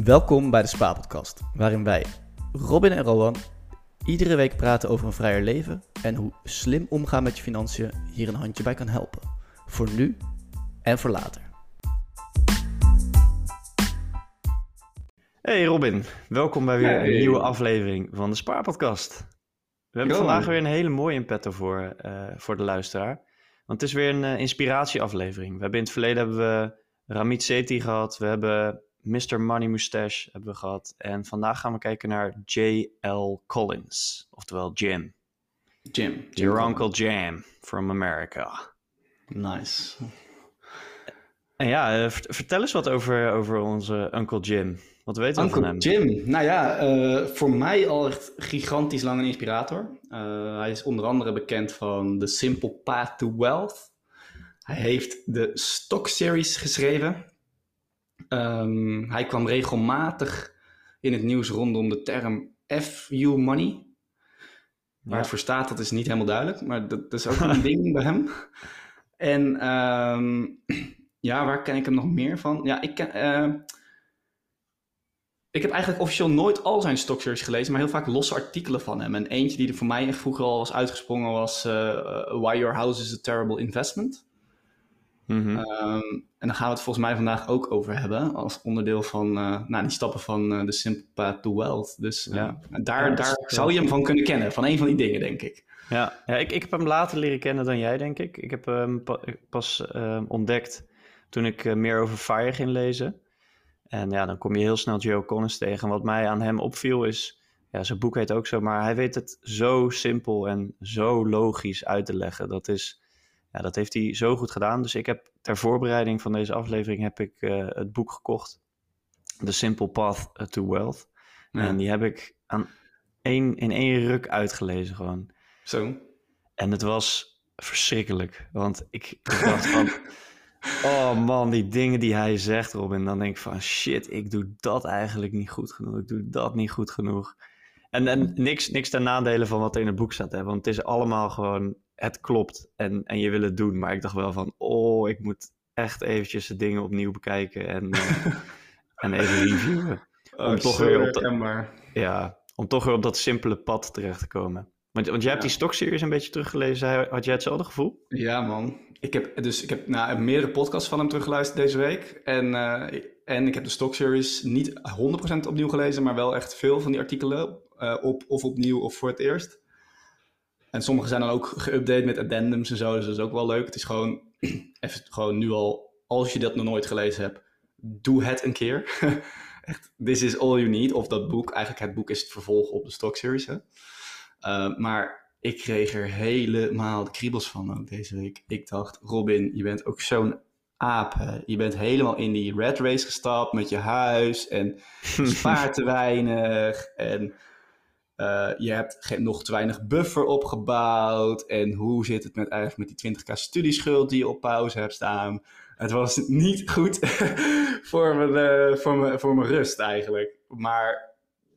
Welkom bij de Spa-podcast, waarin wij, Robin en Rowan, iedere week praten over een vrijer leven en hoe slim omgaan met je financiën hier een handje bij kan helpen. Voor nu en voor later. Hey Robin, welkom bij weer Hey. een nieuwe aflevering van de Spaarpodcast. We hebben Yo. vandaag weer een hele mooie in petto voor, eh, voor de luisteraar. Want het is weer een eh, inspiratieaflevering. We hebben in het verleden hebben we Ramit Sethi gehad, we hebben Mr. Money Mustache hebben we gehad. En vandaag gaan we kijken naar J.L. Collins, oftewel Jim. Jim. Your Uncle Jam from America. Nice. En ja, eh, vert- vertel eens wat over, over onze Uncle Jim. Wat weten we van Uncle hem? Jim. Nou ja, eh, voor mij al echt gigantisch lang een inspirator. Eh, hij is onder andere bekend van The Simple Path to Wealth. Hij heeft de Stock Series geschreven. Ehm, hij kwam regelmatig in het nieuws rondom de term FU money. Waar Ja. het voor staat, dat is niet helemaal duidelijk, maar dat, dat is ook een ding bij hem. En ehm, ja, waar ken ik hem nog meer van? Ja, ik ken... eh, ik heb eigenlijk officieel nooit al zijn stockseries gelezen, maar heel vaak losse artikelen van hem. En eentje die er voor mij echt vroeger al was uitgesprongen was eh, eh, Why Your House is a Terrible Investment. Ehm, en daar gaan we het volgens mij vandaag ook over hebben, als onderdeel van eh, nou, die stappen van eh The Simple Path to Wealth. Dus eh, Ja. daar, Ja, dat daar zou je hem van kunnen kennen, van een van die dingen, denk ik. Ja, ja ik, ik heb hem later leren kennen dan jij, denk ik. Ik heb hem pa- pas ehm, ontdekt toen ik eh, meer over FIRE ging lezen. En ja, dan kom je heel snel Joe Collins tegen. En wat mij aan hem opviel is, ja, zijn boek heet ook zo, maar hij weet het zo simpel en zo logisch uit te leggen. Dat is, ja, dat heeft hij zo goed gedaan. Dus ik heb ter voorbereiding van deze aflevering heb ik eh, het boek gekocht. The Simple Path to Wealth. En die heb ik aan één, in één ruk uitgelezen gewoon. Zo. En het was verschrikkelijk. Want ik, ik dacht van... Oh man, die dingen die hij zegt, Robin. Dan denk ik van shit, ik doe dat eigenlijk niet goed genoeg. Ik doe dat niet goed genoeg. En, en niks, niks ten nadele van wat er in het boek staat. Hè? Want het is allemaal gewoon... Het klopt en, en je wil het doen. Maar ik dacht wel van... Oh, ik moet echt eventjes de dingen opnieuw bekijken. En, eh, en even reviewen. Om toch weer op herkenbaar. Ja, om toch weer op dat simpele pad terecht te komen. Want, want jij hebt Ja. die Stock-series een beetje teruggelezen. Had jij hetzelfde gevoel? Ja, man. Ik heb, dus, ik heb nou, meerdere podcasts van hem teruggeluisterd deze week. En, eh, en ik heb de Stock Series niet 100% opnieuw gelezen, maar wel echt veel van die artikelen eh, op of opnieuw of voor het eerst. En sommige zijn dan ook geüpdate met addendums en zo, dus dat is ook wel leuk. Het is gewoon, even gewoon nu al, als je dat nog nooit gelezen hebt, doe het een keer. echt, this is all you need. Of dat boek, eigenlijk het boek is het vervolg op de Stock Series. Hè? Uh, maar ik kreeg er helemaal de kriebels van ook deze week. Ik dacht, Robin, je bent ook zo'n aap. Hè? Je bent helemaal in die red race gestapt met je huis en spaart te weinig. En uh, je hebt nog te weinig buffer opgebouwd. En hoe zit het met, eigenlijk met die 20k studieschuld die je op pauze hebt staan? Het was niet goed voor, mijn, uh, voor, mijn, voor mijn rust eigenlijk. Maar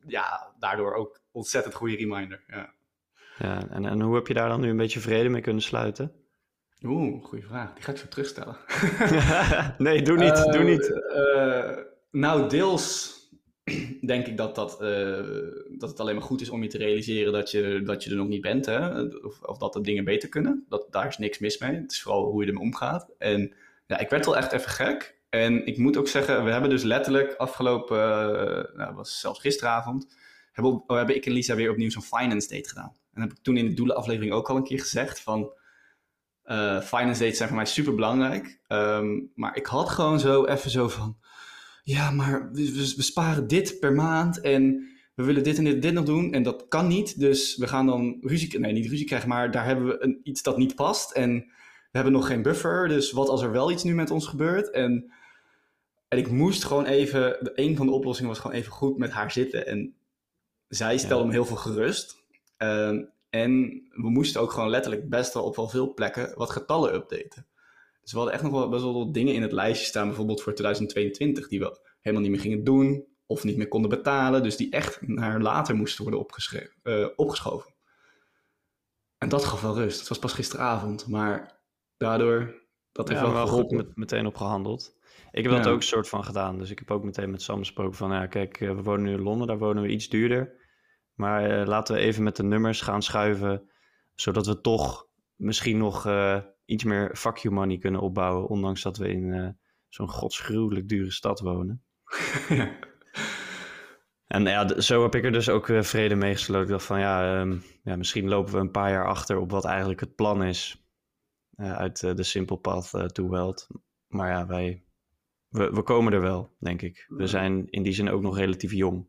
ja, daardoor ook ontzettend goede reminder. Ja. Ja, en, en hoe heb je daar dan nu een beetje vrede mee kunnen sluiten? Oeh, goede vraag. Die ga ik zo terugstellen. nee, doe niet, uh, doe niet. Uh, nou, deels denk ik dat, dat, uh, dat het alleen maar goed is om je te realiseren dat je, dat je er nog niet bent. Hè? Of, of dat de dingen beter kunnen. Dat, daar is niks mis mee. Het is vooral hoe je ermee omgaat. En ja, ik werd wel echt even gek. En ik moet ook zeggen, we hebben dus letterlijk afgelopen, uh, nou, was zelfs gisteravond, hebben, hebben ik en Lisa weer opnieuw zo'n finance date gedaan. En heb ik toen in de doelenaflevering ook al een keer gezegd van... Uh, finance dates zijn voor mij super belangrijk. Um, maar ik had gewoon zo even zo van... Ja, maar we, we, sparen dit per maand en we willen dit en dit, dit nog doen. En dat kan niet, dus we gaan dan ruzie... Nee, niet ruzie krijgen, maar daar hebben we een, iets dat niet past. En we hebben nog geen buffer, dus wat als er wel iets nu met ons gebeurt? En, en ik moest gewoon even... Een van de oplossingen was gewoon even goed met haar zitten. En zij stelde ja. me heel veel gerust. Um, En we moesten ook gewoon letterlijk best wel op wel veel plekken wat getallen updaten. Dus we hadden echt nog wel best wel wat dingen in het lijstje staan, bijvoorbeeld voor 2022, die we helemaal niet meer gingen doen of niet meer konden betalen. Dus die echt naar later moesten worden uh, opgeschoven. En dat gaf wel rust. Het was pas gisteravond, maar daardoor dat heeft ja, wel goed met, meteen op gehandeld. Ik heb dat ook soort van gedaan. Dus ik heb ook meteen met Sam besproken van... Ja, kijk, eh, we wonen nu in Londen, daar wonen we iets duurder. Maar eh, laten we even met de nummers gaan schuiven... zodat we toch misschien nog eh, iets meer fuck you money kunnen opbouwen... ondanks dat we in eh, zo'n godsgruwelijk dure stad wonen. Ja. En ja, zo heb ik er dus ook eh, vrede mee gesloten. Ik dacht van ja, ehm, ja, misschien lopen we een paar jaar achter op wat eigenlijk het plan is uit de Simple Path to Wealth. Maar ja, wij, we, we komen er wel, denk ik. We zijn in die zin ook nog relatief jong.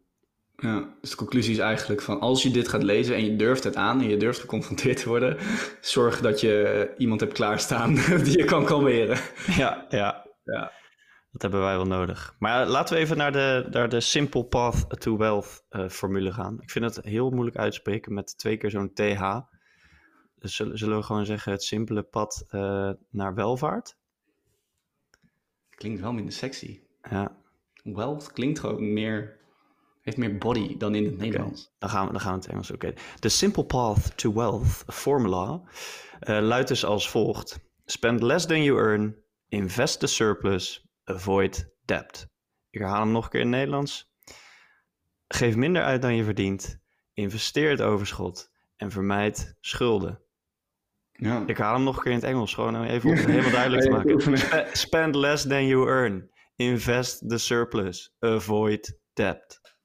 Ja, dus de conclusie is eigenlijk van als je dit gaat lezen en je durft het aan en je durft geconfronteerd te worden, zorg dat je iemand hebt klaarstaan die je kan kalmeren. Ja, ja. Ja. Dat hebben wij wel nodig. Maar laten we even naar de, naar de Simple Path to Wealth eh, formule gaan. Ik vind het heel moeilijk uitspreken met twee keer zo'n TH. Dus zullen, zullen we gewoon zeggen het simpele pad eh, naar welvaart? Klinkt wel minder sexy. Ja, Wealth klinkt gewoon meer, heeft meer body dan in het Nederlands. dan gaan we, dan gaan we het Engels. Oké. De Simple Path to Wealth formula eh, luidt dus als volgt. Spend less than you earn, invest the surplus, avoid debt. Ik herhaal hem nog een keer in het Nederlands. Geef minder uit dan je verdient, investeer het overschot en vermijd schulden. Ja. Ik haal hem nog een keer in het Engels, gewoon om even om het helemaal duidelijk te maken. Spe- Spend less than you earn, invest the surplus, avoid debt.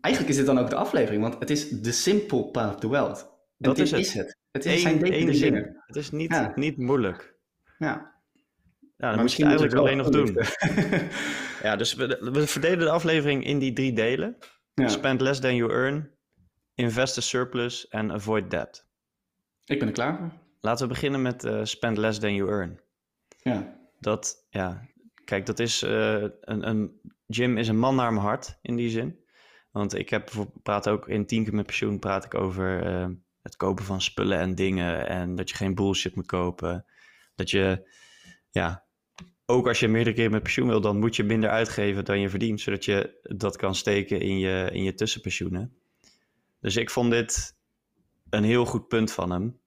Eigenlijk is dit dan ook de aflevering, want het is the simple path to wealth. En Dat is het. Is het. het is, zijn één zin. Het is niet, Ja. niet moeilijk. Ja. Ja, dan moet je het eigenlijk alleen nog doen. Ja, dus we, we verdelen de aflevering in die drie delen. ja. Spend less than you earn, invest the surplus en avoid debt. Ik ben er klaar voor. Laten we beginnen met eh, spend less than you earn. Ja. Dat, ja, kijk, dat is eh, een, een... Jim is een man naar mijn hart, in die zin. Want ik heb, bijvoorbeeld- praat ook in Tien keer met pensioen, praat ik over eh, het kopen van spullen en dingen. En dat je geen bullshit moet kopen. Dat je, ja, ook als je meerdere keer met pensioen wil, dan moet je minder uitgeven dan je verdient. Zodat je dat kan steken in je, in je tussenpensioenen. Dus ik vond dit een heel goed punt van hem.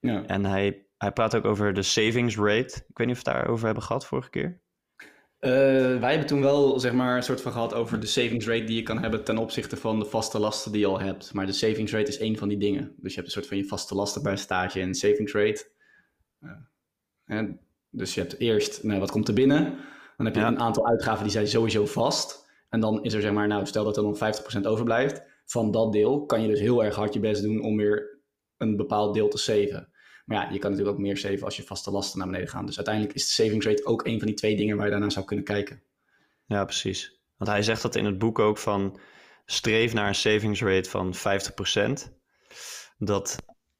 ja. En hij, hij praat ook over de savings rate. Ik weet niet of we het daarover hebben gehad vorige keer. Eh, wij hebben toen wel zeg maar, een soort van gehad over de savings rate die je kan hebben ten opzichte van de vaste lasten die je al hebt. Maar de savings rate is één van die dingen. Dus je hebt een soort van je vaste lasten bij stage en savings rate. En dus je hebt eerst, nou, wat komt er binnen? Dan heb je Ja. een aantal uitgaven die zijn sowieso vast. En dan is er zeg maar, nou stel dat er dan 50% overblijft. Van dat deel kan je dus heel erg hard je best doen om weer een bepaald deel te saven. Maar ja, je kan natuurlijk ook meer saven als je vaste lasten naar beneden gaan. Dus uiteindelijk is de savings rate ook een van die twee dingen waar je daarna zou kunnen kijken. Ja, precies. Want hij zegt dat in het boek ook van streef naar een savings rate van 50%. Dat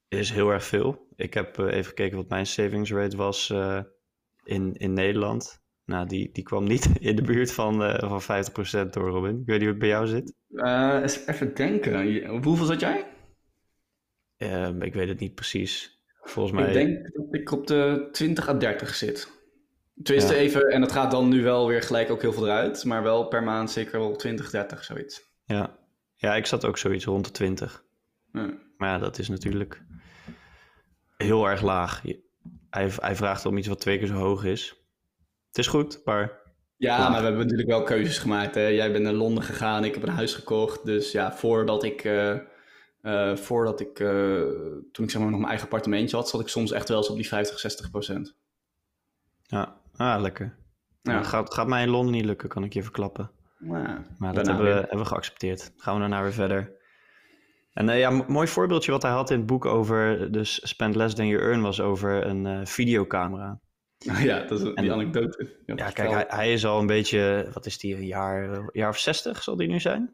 is heel erg veel. Ik heb eh, even gekeken wat mijn savings rate was eh, in, in Nederland. Nou, die, die kwam niet in de buurt van, eh van 50% door, Robin. Ik weet niet hoe het bij jou zit. Eh, eens even denken. Hoeveel zat jij? Eh, ik weet het niet precies. Volgens mij... Ik denk dat ik op de 20 à 30 zit. Tenminste Ja. even, en dat gaat dan nu wel weer gelijk ook heel veel eruit. Maar wel per maand zeker wel 20, 30, zoiets. Ja. ja, ik zat ook zoiets rond de 20. Ja. Maar ja, dat is natuurlijk heel erg laag. Hij, hij vraagt om iets wat twee keer zo hoog is. Het is goed, maar Ja, maar we hebben natuurlijk wel keuzes gemaakt. Hè? Jij bent naar Londen gegaan, ik heb een huis gekocht. Dus ja, voordat ik, eh, eh, voordat ik eh, toen ik zeg maar nog mijn eigen appartementje had, zat ik soms echt wel eens op die 50, 60 procent. ja, ah, lekker. Ja. Gaat, gaat mij in Londen niet lukken, kan ik je verklappen. Maar dat hebben we, hebben we geaccepteerd. Gaan we daarna weer verder. En eh, ja, een mooi voorbeeldje wat hij had in het boek over dus spend less than you earn was over een videocamera. Ja, dat is die En- anekdote. Ja, kijk, hij, hij is al een beetje, wat is die, een jaar, een jaar of zestig zal die nu zijn?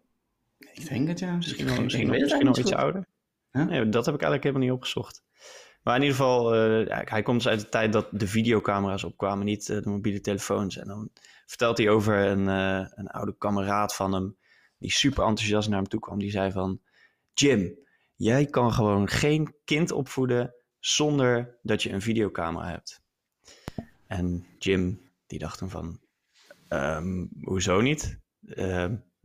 Ik denk het, ja. Misschien, misschien, nog, misschien nog iets ouder. Huh? Nee, dat heb ik eigenlijk helemaal niet opgezocht. Maar in ieder geval, eh, hij komt dus uit de tijd dat de videocamera's opkwamen, niet eh, de mobiele telefoons. En dan vertelt hij over een, eh, een oude kameraad van hem, die super enthousiast naar hem toe kwam. Die zei van, Jim, jij kan gewoon geen kind opvoeden zonder dat je een videocamera hebt. En Jim, die dacht toen van, "Ehm, hoezo niet?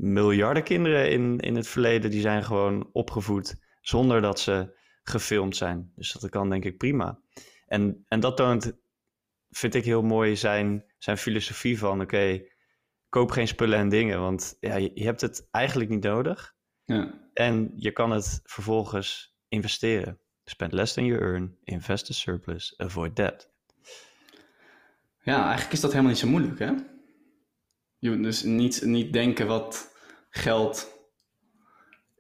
Miljarden kinderen in, in het verleden die zijn gewoon opgevoed zonder dat ze gefilmd zijn. Dus dat kan denk ik prima. En, en dat toont vind ik heel mooi zijn, zijn filosofie van, oké, koop geen spullen en dingen, want ja, je, je hebt het eigenlijk niet nodig. Ja. En je kan het vervolgens investeren. Spend less than you earn, invest a surplus, avoid debt. ja, eigenlijk is dat helemaal niet zo moeilijk, hè? Je moet dus niet, niet denken wat geld...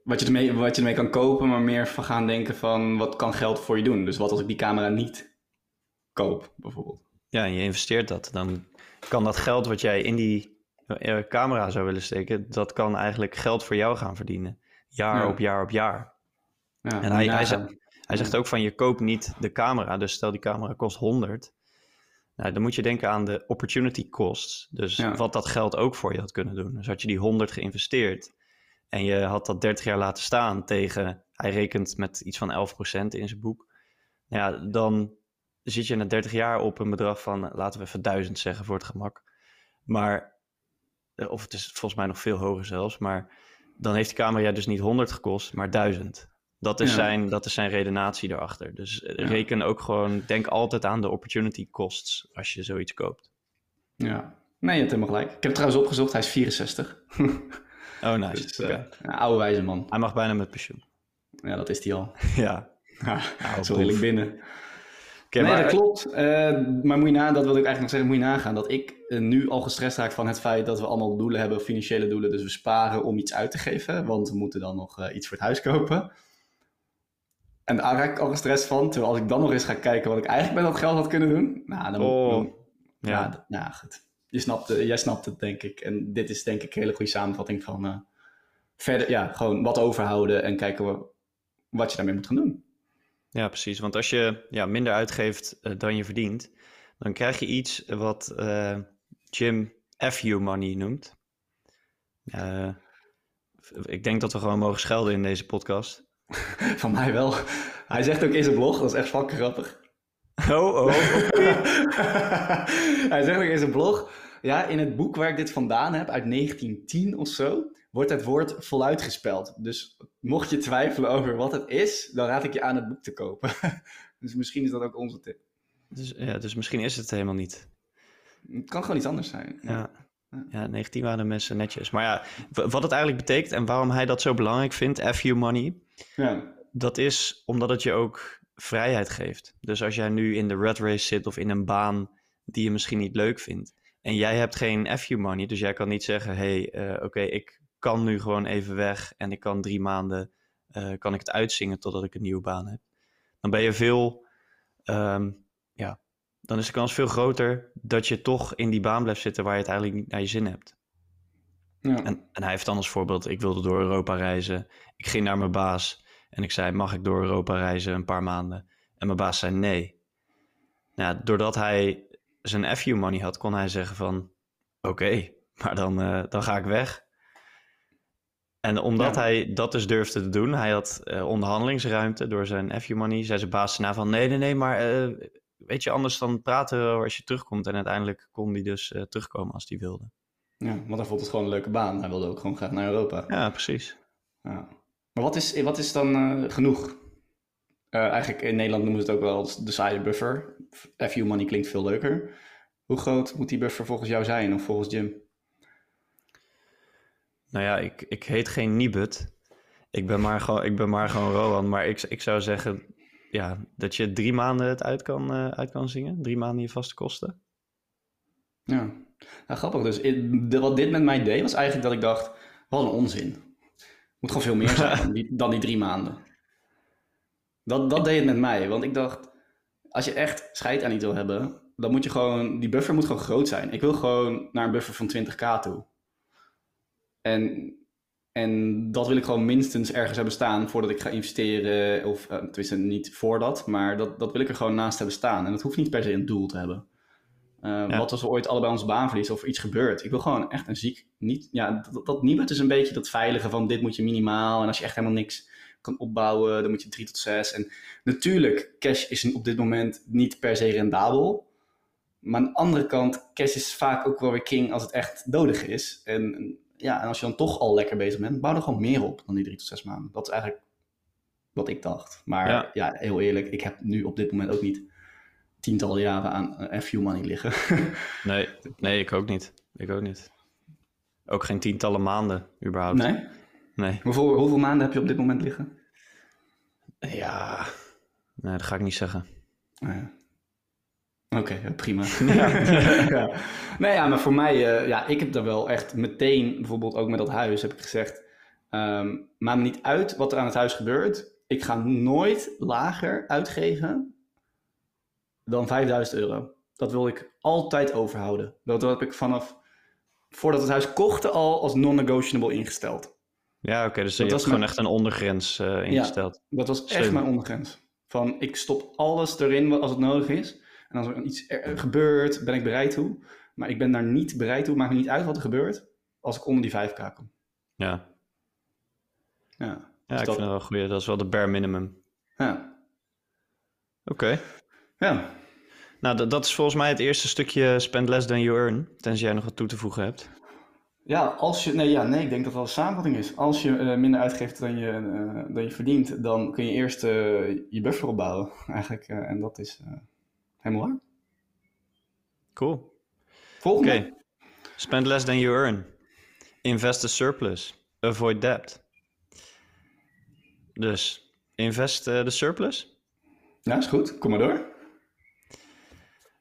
Wat je, ermee, wat je ermee kan kopen, maar meer van gaan denken van... Wat kan geld voor je doen? Dus wat als ik die camera niet koop, bijvoorbeeld? Ja, en je investeert dat. Dan kan dat geld wat jij in die eh, camera zou willen steken, dat kan eigenlijk geld voor jou gaan verdienen. Jaar Ja. op jaar op jaar. Ja, En hij, hij, zegt, hij zegt ook van je koopt niet de camera. Dus stel die camera kost 100. Nou, dan moet je denken aan de opportunity costs. Dus Ja. wat dat geld ook voor je had kunnen doen. Dus had je die 100 geïnvesteerd en je had dat 30 jaar laten staan tegen, hij rekent met iets van 11% in zijn boek. Nou Ja, dan zit je na 30 jaar op een bedrag van, laten we even 1000 zeggen voor het gemak. Maar, eh, of het is volgens mij nog veel hoger zelfs, maar dan heeft die camera dus niet 100 gekost, maar 1000. Dat is, Ja. zijn, dat is zijn redenatie erachter. Dus eh, Ja. reken ook gewoon, denk altijd aan de opportunity costs als je zoiets koopt. Ja. Nee, je hebt helemaal gelijk. Ik heb het trouwens opgezocht, hij is 64. Oh, nice. Dus, eh, een oude wijze man. Hij mag bijna met pensioen. Ja, dat is hij al. ja. Ja, Nou, zo redelijk boef. binnen. Nee, maar- dat klopt. Eh, maar moet je na, dat wil ik eigenlijk nog zeggen, moet je nagaan dat ik nu al gestrest raak van het feit dat we allemaal doelen hebben, financiële doelen, dus we sparen om iets uit te geven, want we moeten dan nog iets voor het huis kopen. En daar raak ik al gestrest van, terwijl als ik dan nog eens ga kijken wat ik eigenlijk met dat geld had kunnen doen, nou, dan, Oh, dan- ja. ja, nou, goed. Je snapt, eh, jij snapt het, denk ik. En dit is denk ik een hele goede samenvatting van eh, verder, ja, gewoon wat overhouden en kijken wa- wat je daarmee moet gaan doen. Ja, precies. Want als je ja, minder uitgeeft eh, dan je verdient, dan krijg je iets wat Jim FU money noemt. Ik denk dat we gewoon mogen schelden in deze podcast. Van mij wel. Hij zegt ook in zijn blog, dat is echt fucking grappig. Oh, oh. Hij zegt ook in zijn blog, ja, in het boek waar ik dit vandaan heb, uit 1910 of zo, wordt het woord voluit gespeld. Dus mocht je twijfelen over wat het is, dan raad ik je aan het boek te kopen. dus misschien is dat ook onze tip. Dus, ja, dus misschien is het helemaal niet. Het kan gewoon iets anders zijn. Ja. Ja, 19 waren de mensen netjes. Maar ja, wat het eigenlijk betekent en waarom hij dat zo belangrijk vindt, FU money, Dat is omdat het je ook vrijheid geeft. Dus als jij nu in de red race zit of in een baan die je misschien niet leuk vindt en jij hebt geen FU money, dus jij kan niet zeggen, hey, eh, oké, ik kan nu gewoon even weg en ik kan drie maanden, eh, kan ik het uitzingen totdat ik een nieuwe baan heb. Dan ben je veel, ehm, ja, dan is de kans veel groter dat je toch in die baan blijft zitten waar je het eigenlijk niet naar je zin hebt. Ja. En, en hij heeft dan als voorbeeld, ik wilde door Europa reizen. Ik ging naar mijn baas en ik zei, mag ik door Europa reizen een paar maanden? En mijn baas zei nee. Nou, doordat hij zijn FU money had, kon hij zeggen van, oké, maar dan, eh, dan ga ik weg. En omdat Ja. hij dat dus durfde te doen, hij had eh, onderhandelingsruimte door zijn FU money, zei zijn baas daarna van, nee, nee, nee, maar eh, weet je, anders dan praten we als je terugkomt. En uiteindelijk kon hij dus terugkomen als hij wilde. Ja, want hij vond het gewoon een leuke baan. Hij wilde ook gewoon graag naar Europa. Ja, precies. Ja. Maar wat is, wat is dan eh, genoeg? Eh, eigenlijk in Nederland noemen ze het ook wel de side buffer. FU money klinkt veel leuker. Hoe groot moet die buffer volgens jou zijn of volgens Jim? Nou ja, ik, ik heet geen Nibud. Ik ben maar gewoon, ik ben maar gewoon Rowan. Maar ik, ik zou zeggen ja, dat je drie maanden het uit kan, eh, uit kan zingen. Drie maanden je vaste kosten. Ja, nou, grappig. Dus wat dit met mij deed, was eigenlijk dat ik dacht, wat een onzin. Moet gewoon veel meer zijn dan, die, dan die drie maanden. Dat, dat deed het met mij, want ik dacht, als je echt scheid aan iets wil hebben, dan moet je gewoon, die buffer moet gewoon groot zijn. Ik wil gewoon naar een buffer van 20k toe. En, en dat wil ik gewoon minstens ergens hebben staan voordat ik ga investeren, of eh, tenminste niet voordat, maar dat, dat wil ik er gewoon naast hebben staan. En dat hoeft niet per se een doel te hebben. Uh, Ja. Wat als we ooit allebei onze baan verliezen of er iets gebeurt. Ik wil gewoon echt een ziek... Niet, ja, dat, dat Nibud is een beetje dat veilige van dit moet je minimaal. En als je echt helemaal niks kan opbouwen, dan moet je drie tot zes. En natuurlijk, cash is op dit moment niet per se rendabel. Maar aan de andere kant, cash is vaak ook wel weer king als het echt nodig is. En ja, en als je dan toch al lekker bezig bent, bouw er gewoon meer op dan die drie tot zes maanden. Dat is eigenlijk wat ik dacht. Maar Ja. ja, heel eerlijk, ik heb nu op dit moment ook niet tientallen jaren aan FU money liggen. nee, nee, ik ook niet. Ik ook niet. Ook geen tientallen maanden, überhaupt. Nee? Nee. Hoeveel, hoeveel maanden heb je op dit moment liggen? Ja, nee, dat ga ik niet zeggen. Ja. Oké, prima. ja. ja. Nee, ja, maar voor mij, uh, ja, ik heb daar wel echt meteen, bijvoorbeeld ook met dat huis, heb ik gezegd, um, maakt me niet uit wat er aan het huis gebeurt. Ik ga nooit lager uitgeven dan 5000 euro. Dat wil ik altijd overhouden. Dat heb ik vanaf, voordat het huis kocht, al als non-negotiable ingesteld. Ja, oké, dus dat je hebt gewoon echt een ondergrens uh, ingesteld. Ja, dat was echt mijn ondergrens. Van, ik stop alles erin als het nodig is. En als er iets gebeurt, ben ik bereid toe. Maar ik ben daar niet bereid toe. Maakt me niet uit wat er gebeurt als ik onder die 5k kom. Ja. Ja, ja dus ik dat... vind dat wel goed. Dat is wel de bare minimum. Ja. Oké. Ja. Nou, dat, dat is volgens mij het eerste stukje spend less than you earn. Tenzij jij nog wat toe te voegen hebt. Ja, als je, nee, ja, nee, ik denk dat dat een samenvatting is. Als je uh, minder uitgeeft dan je, uh, dan je verdient, dan kun je eerst uh, je buffer opbouwen. Eigenlijk, en dat is helemaal waar. Cool. Volgende. Okay. Spend less than you earn. Invest a surplus. Avoid debt. Dus, invest de surplus. Ja, is goed. Kom maar door.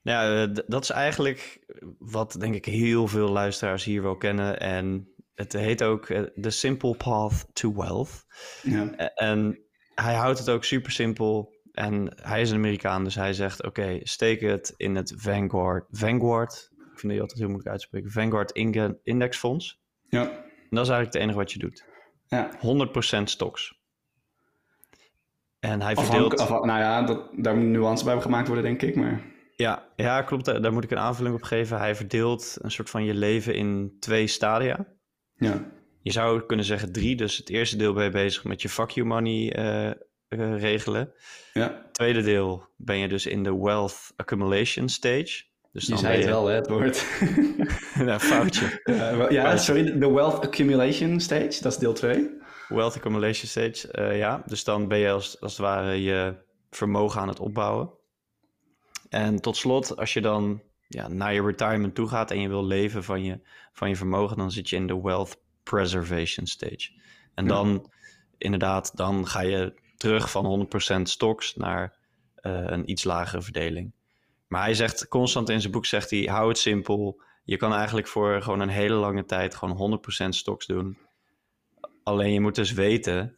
Ja, dat is eigenlijk wat denk ik heel veel luisteraars hier wel kennen. En het heet ook The Simple Path to Wealth. Ja. En hij houdt het ook super simpel. En hij is een Amerikaan, dus hij zegt: Oké, steek het in het Vanguard. Vanguard, ik vind die altijd heel moeilijk uitspreken. Vanguard Indexfonds. Ja. En dat is eigenlijk het enige wat je doet. Ja. 100% stocks. En hij verdeelt. Afhank, nou ja, dat, daar moet nuance bij gemaakt worden, denk ik. Maar... Ja, ja, klopt. Daar moet ik een aanvulling op geven. Hij verdeelt een soort van je leven in twee stadia. Ja. Je zou kunnen zeggen drie. Dus het eerste deel ben je bezig met je fuck you money uh, uh, regelen. Ja. Tweede deel ben je dus in de wealth accumulation stage. Dus je dan zei het wel, hè, het woord. nou, foutje. Ja, sorry, de wealth accumulation stage, dat is deel 2. Wealth accumulation stage, uh, ja. Dus dan ben je als, als het ware je vermogen aan het opbouwen. En tot slot, als je dan ja, naar je retirement toe gaat en je wil leven van je, van je vermogen, dan zit je in de wealth preservation stage. En Ja. dan, inderdaad, dan ga je terug van 100% stocks naar eh, een iets lagere verdeling. Maar hij zegt constant in zijn boek, zegt hij, hou het simpel. Je kan eigenlijk voor gewoon een hele lange tijd gewoon 100% stocks doen. Alleen je moet dus weten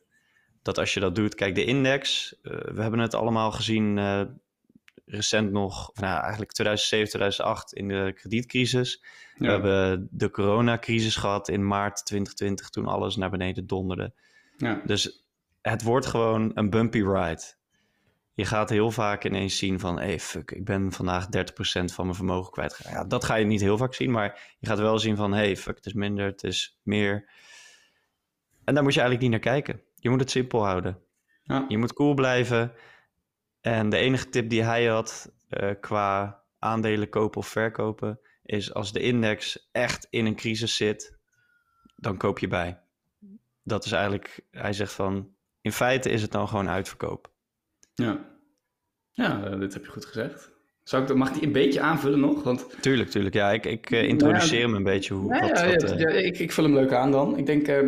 dat als je dat doet, kijk, de index, eh, we hebben het allemaal gezien eh, recent nog, of nou eigenlijk 2007, 2008 in de kredietcrisis. We hebben de coronacrisis gehad in maart 2020 toen alles naar beneden donderde. Ja. Dus het wordt gewoon een bumpy ride. Je gaat heel vaak ineens zien van, hey fuck, ik ben vandaag 30% van mijn vermogen kwijt. Ja, dat ga je niet heel vaak zien, maar je gaat wel zien van, hey fuck, het is minder, het is meer. En daar moet je eigenlijk niet naar kijken. Je moet het simpel houden. Ja. Je moet cool blijven. En de enige tip die hij had eh, qua aandelen kopen of verkopen, is als de index echt in een crisis zit, dan koop je bij. Dat is eigenlijk, hij zegt van, in feite is het dan gewoon uitverkoop. Ja, ja eh, dit heb je goed gezegd. Zou ik dat, mag ik die een beetje aanvullen nog? Want Tuurlijk, tuurlijk. Ja, ik, ik eh, introduceer hem een beetje hoe. Nou wat, ja, wat, eh, ja, ik, ik vul hem leuk aan dan. Ik denk, eh,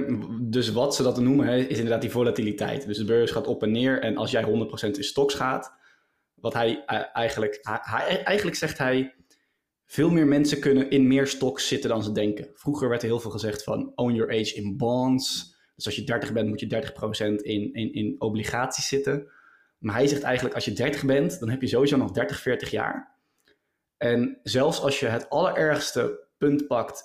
dus wat ze dat noemen, hè, is inderdaad die volatiliteit. Dus de beurs gaat op en neer. En als jij 100% in stocks gaat, wat hij eh, eigenlijk, hij, hij- eigenlijk zegt hij, veel meer mensen kunnen in meer stocks zitten dan ze denken. Vroeger werd er heel veel gezegd van own your age in bonds. Dus als je 30 bent, moet je 30% in, in, in obligaties zitten. Maar hij zegt eigenlijk, als je 30 bent, dan heb je sowieso nog 30, 40 jaar. En zelfs als je het allerergste punt pakt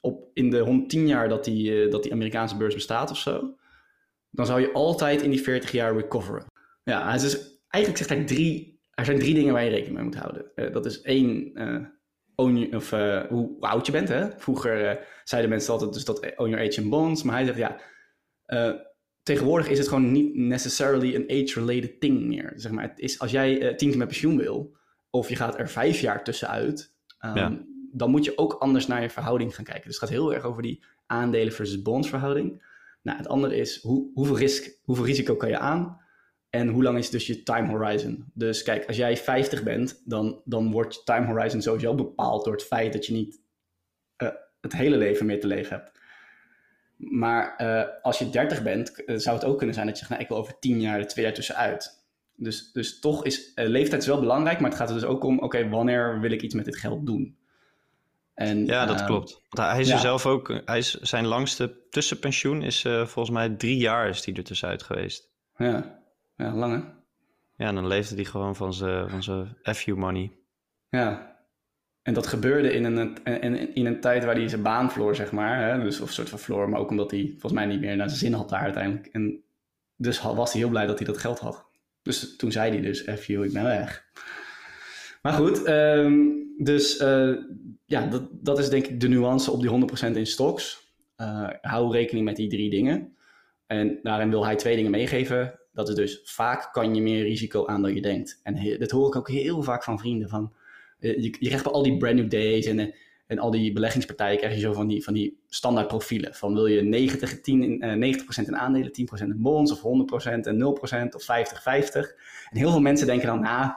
op in de 110 jaar dat die, eh, dat die Amerikaanse beurs bestaat of zo, dan zou je altijd in die 40 jaar recoveren. Ja, dus, eigenlijk zegt hij drie, er zijn drie dingen waar je rekening mee moet houden. Eh, dat is één, eh, of, hoe, oud je bent. Hè? Vroeger zeiden mensen altijd dus dat own your age in bonds, maar hij zegt ja, tegenwoordig is het gewoon niet necessarily een age-related thing meer. Zeg maar, het is, als jij eh, tien keer met pensioen wil, of je gaat er vijf jaar tussenuit, Ja. dan moet je ook anders naar je verhouding gaan kijken. Dus het gaat heel erg over die aandelen versus bonds verhouding. Nou, het andere is hoe, hoeveel, risk, hoeveel risico kan je aan? En hoe lang is dus je time horizon? Dus kijk, als jij 50 bent, dan, dan wordt je time horizon sowieso bepaald door het feit dat je niet uh, het hele leven meer te leven hebt. Maar uh, als je 30 bent, uh, zou het ook kunnen zijn dat je zegt, nou, ik wil over 10 jaar, twee jaar tussenuit. Dus, dus toch is leeftijd is wel belangrijk, maar het gaat er dus ook om, oké, wanneer wil ik iets met dit geld doen? En, ja, dat klopt. Hij is ja. er zelf ook, hij is, zijn langste tussenpensioen is volgens mij drie jaar is die er tussenuit geweest. Ja. Ja, lang hè? Ja, en dan leefde hij gewoon van zijn, van FU money. Ja, en dat gebeurde in een, in, een tijd waar hij zijn baan verloor, zeg maar. Hè? Dus, of een soort van verloor, maar ook omdat hij volgens mij niet meer naar zijn zin had daar uiteindelijk. En dus was hij heel blij dat hij dat geld had. Dus toen zei hij dus, FU, ik ben weg. Maar goed, um, dus uh, ja, dat, dat is denk ik de nuance op die 100% in stocks. Uh, hou rekening met die drie dingen. En daarin wil hij twee dingen meegeven. Dat is dus vaak kan je meer risico aan dan je denkt. En dat hoor ik ook heel vaak van vrienden. Van, je, je krijgt bij al die brand new days en, en al die beleggingspartijen krijg je zo van die, van die standaard profielen. Van wil je 90, 10, uh, 90% in aandelen, 10% in bonds of 100% en 0% of 50-50. En heel veel mensen denken dan, nou,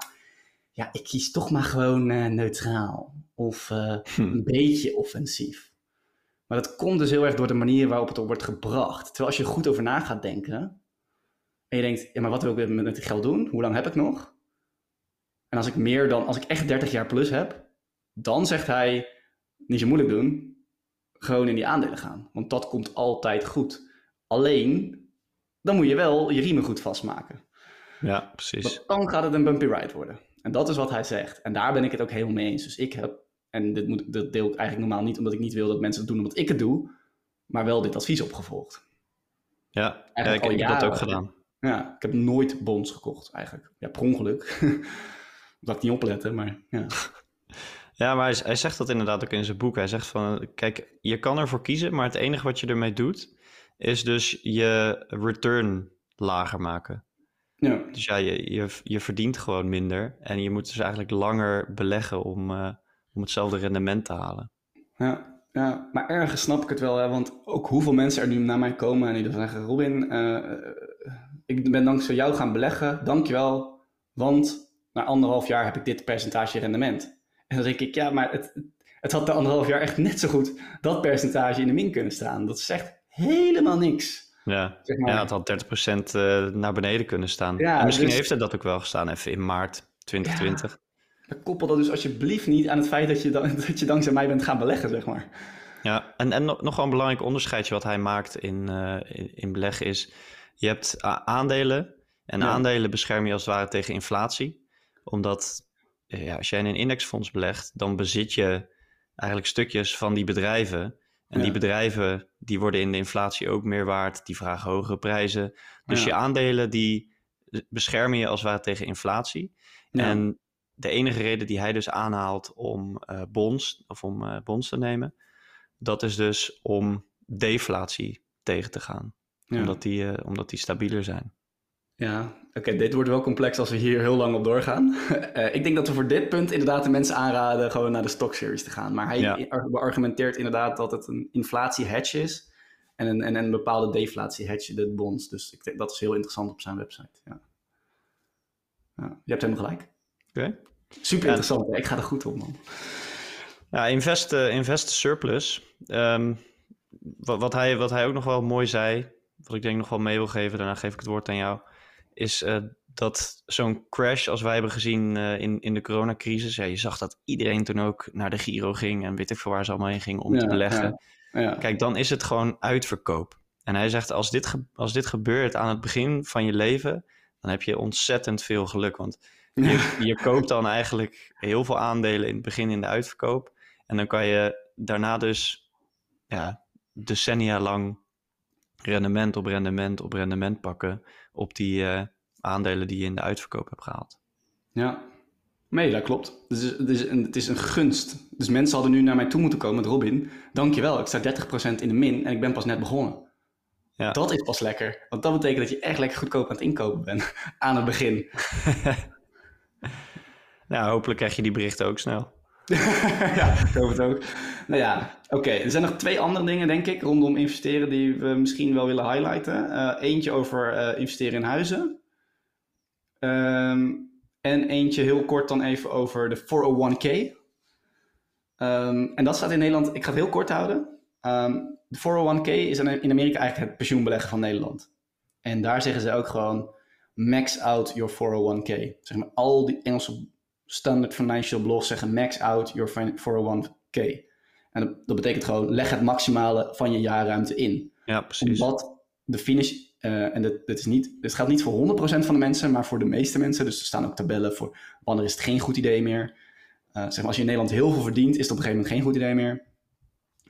ja, ik kies toch maar gewoon uh, neutraal. Of uh, hm. een beetje offensief. Maar dat komt dus heel erg door de manier waarop het wordt gebracht. Terwijl als je goed over na gaat denken, en je denkt, ja, maar wat wil ik met het geld doen? Hoe lang heb ik nog? En als ik meer dan, als ik echt 30 jaar plus heb, dan zegt hij, niet zo moeilijk doen, gewoon in die aandelen gaan. Want dat komt altijd goed. Alleen, dan moet je wel je riemen goed vastmaken. Ja, precies. Want dan gaat het een bumpy ride worden. En dat is wat hij zegt. En daar ben ik het ook helemaal mee eens. Dus ik heb, en dit, moet, dit deel ik eigenlijk normaal niet omdat ik niet wil dat mensen het doen omdat ik het doe, maar wel dit advies opgevolgd. Ja, ja ik, ik heb dat ook gedaan. Ja, ik heb nooit bonds gekocht eigenlijk. Ja, per ongeluk. dat ik niet opletten, maar ja. Ja, maar hij, hij, zegt dat inderdaad ook in zijn boek. Hij zegt van, kijk, je kan ervoor kiezen, maar het enige wat je ermee doet, is dus je return lager maken. Ja. Dus ja, je, je, je verdient gewoon minder en je moet dus eigenlijk langer beleggen om, uh, om hetzelfde rendement te halen. Ja, ja, maar ergens snap ik het wel, hè, want ook hoeveel mensen er nu naar mij komen en die dan zeggen, Robin, uh, ik ben dankzij jou gaan beleggen, dankjewel, want na anderhalf jaar heb ik dit percentage rendement. En dan denk ik, ja, maar het, het had de anderhalf jaar echt net zo goed dat percentage in de min kunnen staan. Dat zegt helemaal niks. Ja, zeg maar. ja het had 30% uh, eh, naar beneden kunnen staan. Ja, en misschien dus... heeft het dat ook wel gestaan, even in maart 2020. Ja, koppel dat dus alsjeblieft niet aan het feit dat je, dan, dat je dankzij mij bent gaan beleggen, zeg maar. Ja, en, en nog wel een belangrijk onderscheidje wat hij maakt in, uh, in, in beleggen is je hebt aandelen. En aandelen bescherm je als het ware tegen inflatie. Omdat eh, ja, als jij in een indexfonds belegt, dan bezit je eigenlijk stukjes van die bedrijven. En die bedrijven die worden in de inflatie ook meer waard. Die vragen hogere prijzen. Dus je aandelen die beschermen je als het ware tegen inflatie. En de enige reden die hij dus aanhaalt om uh, bonds of om uh, bonds te nemen, dat is dus om deflatie tegen te gaan omdat, die, uh, omdat die stabieler zijn. Ja, oké, dit wordt wel complex als we hier heel lang op doorgaan. uh, ik denk dat we voor dit punt inderdaad de mensen aanraden gewoon naar de stock series te gaan. Maar hij ja. beargumenteert inderdaad dat het een inflatie hedge is en een, en een bepaalde deflatie hedge, de bonds. Dus ik denk, dat is heel interessant op zijn website. Ja. ja je hebt helemaal gelijk. Oké. Super interessant, ik ga er goed op man. Ja, invest, uh, invest surplus. Um, wat, wat, hij, wat hij ook nog wel mooi zei, wat ik denk nog wel mee wil geven, daarna geef ik het woord aan jou, is uh, dat zo'n crash als wij hebben gezien uh, in, in de coronacrisis, ja, je zag dat iedereen toen ook naar de Giro ging en weet ik veel waar ze allemaal heen ging om ja, te beleggen. Ja, ja. Kijk, dan is het gewoon uitverkoop. En hij zegt, als dit, als dit gebeurt aan het begin van je leven, dan heb je ontzettend veel geluk. Want je, je koopt dan eigenlijk heel veel aandelen in het begin in de uitverkoop. En dan kan je daarna dus ja, decennia lang rendement op rendement op rendement pakken op die uh, aandelen die je in de uitverkoop hebt gehaald. Ja, nee, dat klopt. Dus het is, een, het is een gunst. Dus mensen hadden nu naar mij toe moeten komen met Robin. Dankjewel, ik sta 30% in de min en ik ben pas net begonnen. Ja. Dat is pas lekker. Want dat betekent dat je echt lekker goedkoop aan het inkopen bent aan het begin. nou, hopelijk krijg je die berichten ook snel. ja, ik hoop het ook. Nou ja, oké. Er zijn nog twee andere dingen, denk ik, rondom investeren die we misschien wel willen highlighten. Uh, eentje over uh, investeren in huizen. Ehm, en eentje heel kort dan even over de 401k. Ehm, en dat staat in Nederland, ik ga het heel kort houden. Ehm, de 401k is in Amerika eigenlijk het pensioenbeleggen van Nederland. En daar zeggen ze ook gewoon max out your 401k. Zeg maar, al die Engelse standard financial blogs zeggen max out your 401k. En dat, betekent gewoon leg het maximale van je jaarruimte in. Ja, precies. Omdat de finish, uh, en dit, dit, is niet, dit geldt niet voor 100% van de mensen, maar voor de meeste mensen. Dus er staan ook tabellen voor wanneer is het geen goed idee meer. Uh, zeg maar, als je in Nederland heel veel verdient, is het op een gegeven moment geen goed idee meer.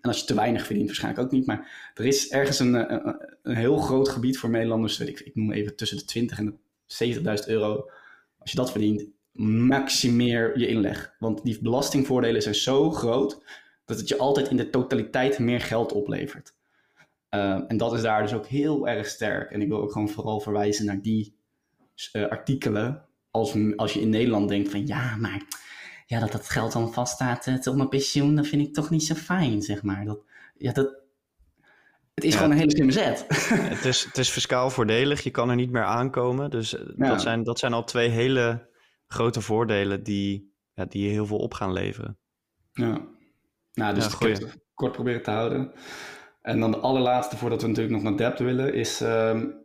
En als je te weinig verdient, waarschijnlijk ook niet. Maar er is ergens een, een, een heel groot gebied voor Nederlanders, weet ik, ik noem even tussen de 20 en de 70.000 euro. Als je dat verdient, maximeer je inleg. Want die belastingvoordelen zijn zo groot dat het je altijd in de totaliteit meer geld oplevert. Uh, en dat is daar dus ook heel erg sterk. En ik wil ook gewoon vooral verwijzen naar die uh, artikelen. Als, als je in Nederland denkt van ja, maar ja, dat dat geld dan vaststaat uh, tot mijn pensioen, dat vind ik toch niet zo fijn, zeg maar. Dat, ja, dat, het is gewoon een hele slimme zet. het, is, het is fiscaal voordelig, je kan er niet meer aankomen. Dus ja. dat, zijn, dat zijn al twee hele grote voordelen die, ja, die je heel veel op gaan leveren. Ja, nou, dus ja, kort proberen te houden. En dan de allerlaatste, voordat we natuurlijk nog naar depth willen, is... Um,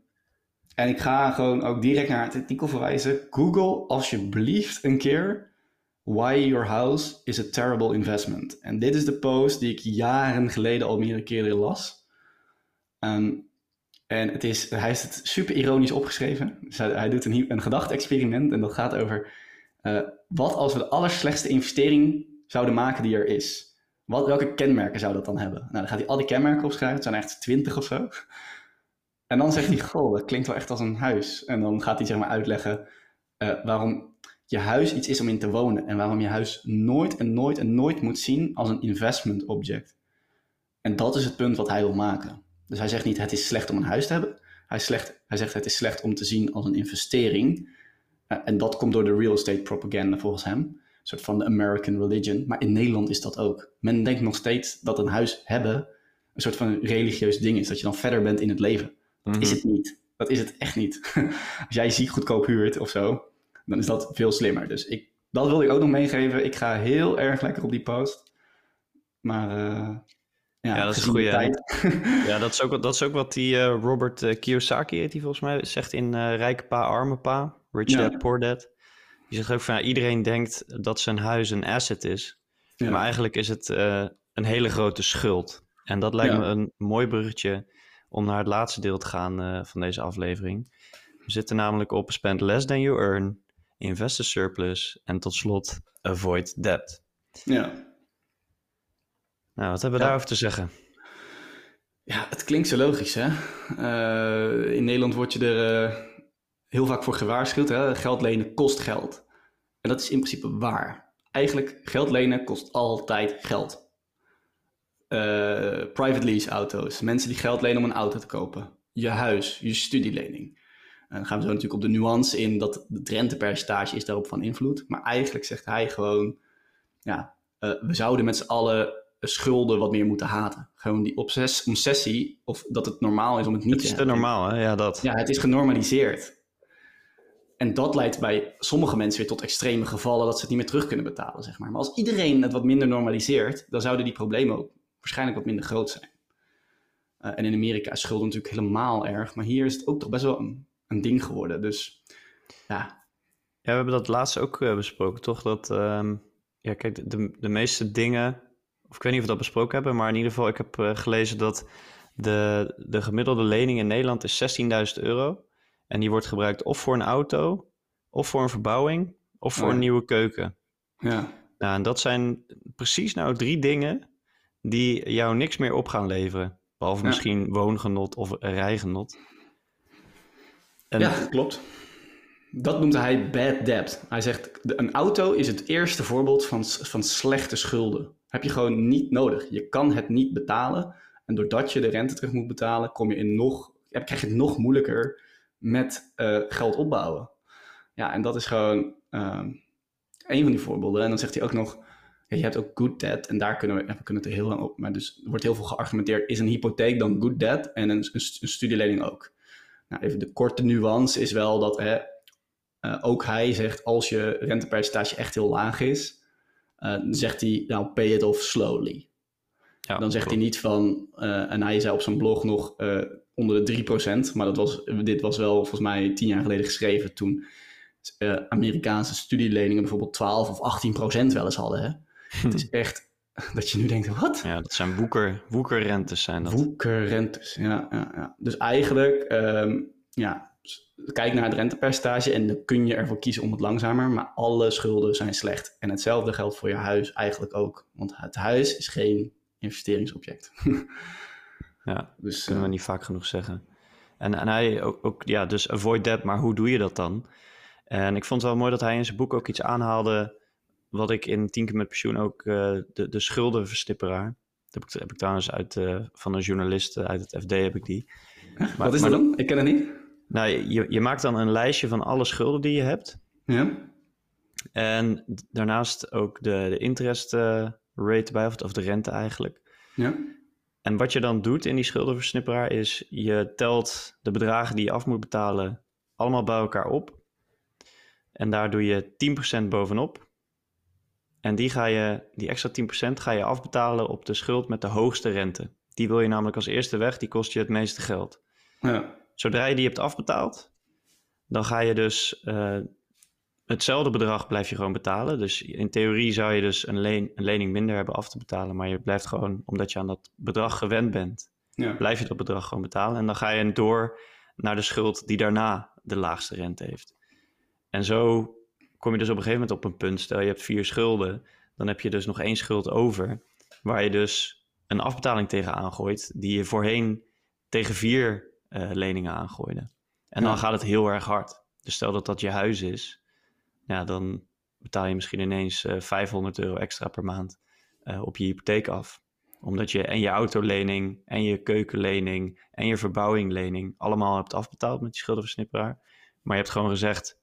en ik ga gewoon ook direct naar het artikel verwijzen. Google alsjeblieft een keer Why Your House is a Terrible Investment. En dit is de post die ik jaren geleden al meerdere keren las. Um, en het is, hij is het super ironisch opgeschreven. Dus hij, hij doet een, een gedachte-experiment en dat gaat over... Uh, wat als we de allerslechtste investering zouden maken die er is? Wat, welke kenmerken zou dat dan hebben? Nou, dan gaat hij al die kenmerken opschrijven. Het zijn echt twintig of zo. En dan zegt hij, goh, dat klinkt wel echt als een huis. En dan gaat hij zeg maar uitleggen uh, waarom je huis iets is om in te wonen. En waarom je huis nooit en nooit en nooit moet zien als een investment object. En dat is het punt wat hij wil maken. Dus hij zegt niet, het is slecht om een huis te hebben. Hij, slecht, hij zegt, het is slecht om te zien als een investering. Uh, en dat komt door de real estate propaganda volgens hem soort van de American religion. Maar in Nederland is dat ook. Men denkt nog steeds dat een huis hebben een soort van religieus ding is. Dat je dan verder bent in het leven. Dat is het niet. Dat is het echt niet. Als jij ziek goedkoop huurt of zo, dan is dat veel slimmer. Dus ik, dat wil ik ook nog meegeven. Ik ga heel erg lekker op die post. Maar uh, ja, ja, dat is een goede tijd. ja, dat is, ook, dat is ook wat die uh, Robert uh, Kiyosaki heet, die volgens mij zegt in Rijke Pa, Arme Pa. Rich ja. Dad, Poor Dad. Je zegt ook van ja, iedereen denkt dat zijn huis een asset is. Ja. Maar eigenlijk is het een hele grote schuld. En dat lijkt me een mooi bruggetje om naar het laatste deel te gaan van deze aflevering. We zitten namelijk op spend less than you earn, invest a surplus en tot slot avoid debt. Ja. Nou, wat hebben we daarover te zeggen? Ja, het klinkt zo logisch, hè? Uh, in Nederland word je er heel vaak voor gewaarschuwd. Hè? Geld lenen kost geld. En dat is in principe waar. Eigenlijk, geld lenen kost altijd geld. Uh, private lease auto's. Mensen die geld lenen om een auto te kopen. Je huis, je studielening. En dan gaan we zo natuurlijk op de nuance in dat het rentepercentage is daarop van invloed. Maar eigenlijk zegt hij gewoon, ja, we zouden met z'n allen schulden wat meer moeten haten. Gewoon die obses obsessie, of dat het normaal is om het niet het te hebben. Het is te normaal, hè? Ja, dat. Ja, het is genormaliseerd. En dat leidt bij sommige mensen weer tot extreme gevallen dat ze het niet meer terug kunnen betalen, zeg maar. Maar als iedereen het wat minder normaliseert, dan zouden die problemen ook waarschijnlijk wat minder groot zijn. Uh, en in Amerika is schulden natuurlijk helemaal erg, maar hier is het ook toch best wel een, een ding geworden. Dus ja. Ja, we hebben dat laatst ook uh, besproken, toch? Dat, um, ja, kijk, de, de meeste dingen, of ik weet niet of we dat besproken hebben, maar in ieder geval, ik heb uh, gelezen dat de, de gemiddelde lening in Nederland is 16.000 euro. En die wordt gebruikt of voor een auto, of voor een verbouwing, of voor Oh een nieuwe keuken. Ja, Nou, en dat zijn precies nou drie dingen die jou niks meer op gaan leveren. Behalve Ja. misschien woongenot of rijgenot. En ja klopt. Dat noemt hij bad debt. Hij zegt, een auto is het eerste voorbeeld van, van slechte schulden. Heb je gewoon niet nodig. Je kan het niet betalen. En doordat je de rente terug moet betalen, kom je in nog, krijg je het nog moeilijker met eh, geld opbouwen. Ja, en dat is gewoon ehm, een van die voorbeelden. En dan zegt hij ook nog, je hebt ook good debt. En daar kunnen we, we kunnen het er heel lang op. Maar dus er wordt heel veel geargumenteerd. Is een hypotheek dan good debt? En een studielening ook. Nou, even de korte nuance is wel dat hè, eh, ook hij zegt als je rentepercentage echt heel laag is, uh, zegt hij nou pay it off slowly. Ja, dan zegt hij niet van, uh, en hij zei op zijn blog nog onder de 3%, maar dat was, dit was wel volgens mij tien jaar geleden geschreven toen Amerikaanse studieleningen bijvoorbeeld 12 of 18% wel eens hadden. Hè? Het is echt dat je nu denkt, wat? Ja, dat zijn woeker, woekerrentes zijn dat. Woekerrentes, ja. ja, ja. Dus eigenlijk, um, ja, kijk naar het rentepercentage en dan kun je ervoor kiezen om het langzamer, maar alle schulden zijn slecht. En hetzelfde geldt voor je huis eigenlijk ook, want het huis is geen investeringsobject. ja, dus kunnen we niet vaak genoeg zeggen. En, en hij ook, ook, ja, dus avoid debt, maar hoe doe je dat dan? En ik vond het wel mooi dat hij in zijn boek ook iets aanhaalde wat ik in Tien keer met pensioen ook uh, de, de schuldenverstipperaar. Dat heb ik, heb ik trouwens uit, uh, van een journalist uit het FD heb ik die. Maar, wat is dat dan? Ik ken het niet. Nou, je, je maakt dan een lijstje van alle schulden die je hebt. Ja. En daarnaast ook de, de interest rate bij, of, of de rente eigenlijk. Ja. En wat je dan doet in die schuldenversnipperaar is, je telt de bedragen die je af moet betalen allemaal bij elkaar op. En daar doe je 10% bovenop. En die, ga je, die extra 10% ga je afbetalen op de schuld met de hoogste rente. Die wil je namelijk als eerste weg, die kost je het meeste geld. Ja. Zodra je die hebt afbetaald, dan ga je dus uh, hetzelfde bedrag blijf je gewoon betalen. Dus in theorie zou je dus een, leen, een lening minder hebben af te betalen, maar je blijft gewoon, omdat je aan dat bedrag gewend bent, ja. blijf je dat bedrag gewoon betalen. En dan ga je door naar de schuld die daarna de laagste rente heeft. En zo kom je dus op een gegeven moment op een punt, stel je hebt vier schulden, dan heb je dus nog één schuld over, waar je dus een afbetaling tegen aangooit, die je voorheen tegen vier uh, leningen aangooide. En dan gaat het heel erg hard. Dus stel dat dat je huis is, ja, dan betaal je misschien ineens uh, eh, 500 euro extra per maand uh, op je hypotheek af. Omdat je en je autolening en je keukenlening en je verbouwinglening allemaal hebt afbetaald met die schuldenversnipperaar. Maar je hebt gewoon gezegd,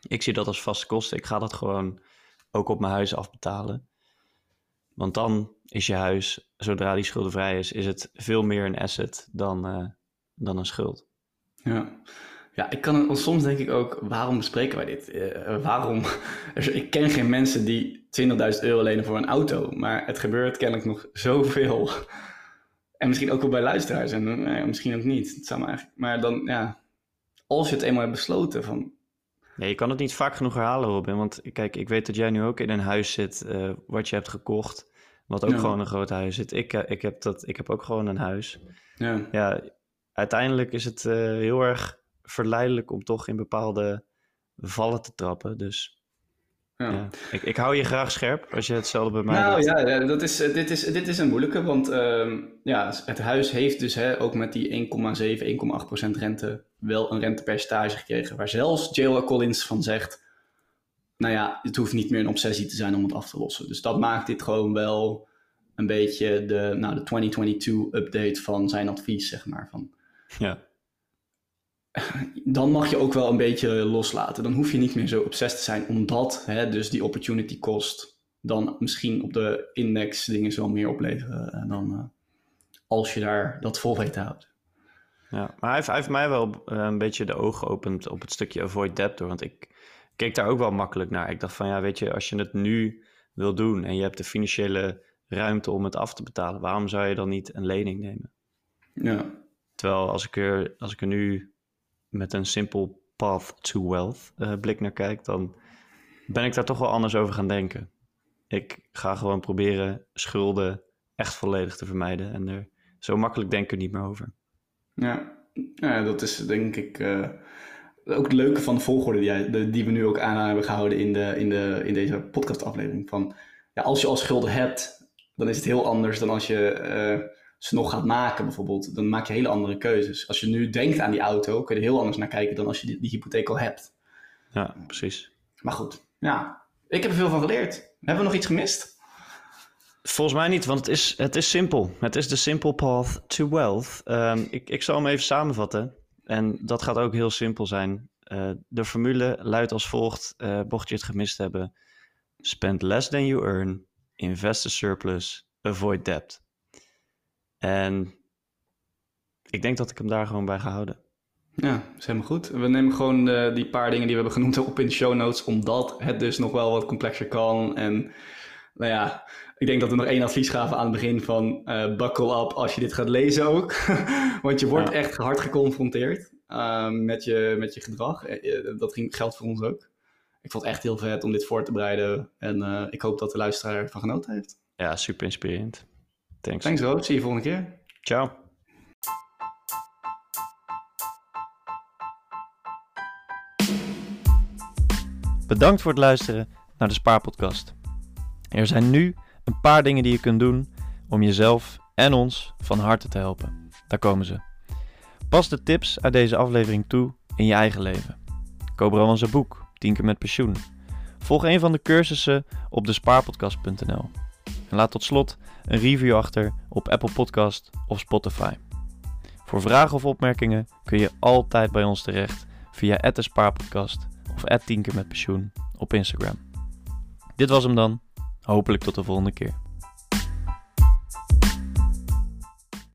ik zie dat als vaste kosten. Ik ga dat gewoon ook op mijn huis afbetalen. Want dan is je huis, zodra die schuldenvrij is, is het veel meer een asset dan, dan een schuld. Ja. Ja, ik kan het, soms denk ik ook, waarom bespreken wij dit? Uh, waarom? ik ken geen mensen die 20.000 euro lenen voor een auto, maar het gebeurt kennelijk nog zoveel. En misschien ook wel bij luisteraars en uh, misschien ook niet. Het zou maar, eigenlijk, maar dan, ja, als je het eenmaal hebt besloten van Nee, je kan het niet vaak genoeg herhalen, Robin. Want kijk, ik weet dat jij nu ook in een huis zit uh, wat je hebt gekocht. Wat ook gewoon een groot huis zit. Ik, uh, ik, heb dat, ik heb ook gewoon een huis. Ja, ja uiteindelijk is het uh, heel erg verleidelijk om toch in bepaalde vallen te trappen. Dus ja. ja. Ik, ik hou je graag scherp als je hetzelfde bij mij nou, ja, ja, dat is, dit, is, dit is een moeilijke. Want uh, ja, het huis heeft dus hè, ook met die 1,7, 1,8% rente wel een rentepercentage gekregen. Waar zelfs J.L. Collins van zegt... Nou ja, het hoeft niet meer een obsessie te zijn om het af te lossen. Dus dat maakt dit gewoon wel een beetje de, nou, de 2022 update van zijn advies, zeg maar. Van, ja dan mag je ook wel een beetje loslaten. Dan hoef je niet meer zo obsessief te zijn, omdat hè, dus die opportunity cost dan misschien op de index dingen zo meer opleveren en dan uh, als je daar dat vol weet te houden. Ja, maar hij heeft, hij heeft mij wel uh, een beetje de ogen geopend op het stukje avoid debt want ik keek daar ook wel makkelijk naar. Ik dacht van ja, weet je, als je het nu wil doen en je hebt de financiële ruimte om het af te betalen, waarom zou je dan niet een lening nemen? Ja. Terwijl als ik er, als ik er nu met een simple path to wealth uh, blik naar kijk, dan ben ik daar toch wel anders over gaan denken. Ik ga gewoon proberen schulden echt volledig te vermijden en er zo makkelijk denk ik er niet meer over. Ja, ja dat is denk ik uh, ook het leuke van de volgorde die, die we nu ook aan hebben gehouden in, de, in, de, in deze podcastaflevering. Van, ja, als je al schulden hebt, dan is het heel anders dan als je uh, ze nog gaat maken bijvoorbeeld, dan maak je hele andere keuzes. Als je nu denkt aan die auto, kun je er heel anders naar kijken dan als je die, die hypotheek al hebt. Ja, precies. Maar goed, ja, ik heb er veel van geleerd. Hebben we nog iets gemist? Volgens mij niet, want het is, het is simpel. Het is de simple path to wealth. Um, ik, ik zal hem even samenvatten. En dat gaat ook heel simpel zijn. Uh, de formule luidt als volgt, uh, mocht je het gemist hebben. Spend less than you earn, invest a surplus, avoid debt. En ik denk dat ik hem daar gewoon bij ga houden. Ja, is helemaal goed. We nemen gewoon uh, die paar dingen die we hebben genoemd op in de show notes, omdat het dus nog wel wat complexer kan. En nou ja, ik denk dat we nog één advies gaven aan het begin van uh, buckle up als je dit gaat lezen ook. Want je wordt echt hard geconfronteerd uh, met, je, met je gedrag. Dat ging, geldt voor ons ook. Ik vond het echt heel vet om dit voor te bereiden. En ik hoop dat de luisteraar ervan genoten heeft. Ja, super inspirerend. Thanks. Thanks, Rob. Zie je volgende keer. Ciao. Bedankt voor het luisteren naar de Spaarpodcast. Er zijn nu een paar dingen die je kunt doen om jezelf en ons van harte te helpen. Daar komen ze. Pas de tips uit deze aflevering toe in je eigen leven. Koop Rowan zijn boek, 10 keer met pensioen. Volg een van de cursussen op despaarpodcast.nl. En laat tot slot een review achter op Apple Podcast of Spotify. Voor vragen of opmerkingen kun je altijd bij ons terecht via Spaarpodcast of 10 keer met pensioen op Instagram. Dit was hem dan. Hopelijk tot de volgende keer.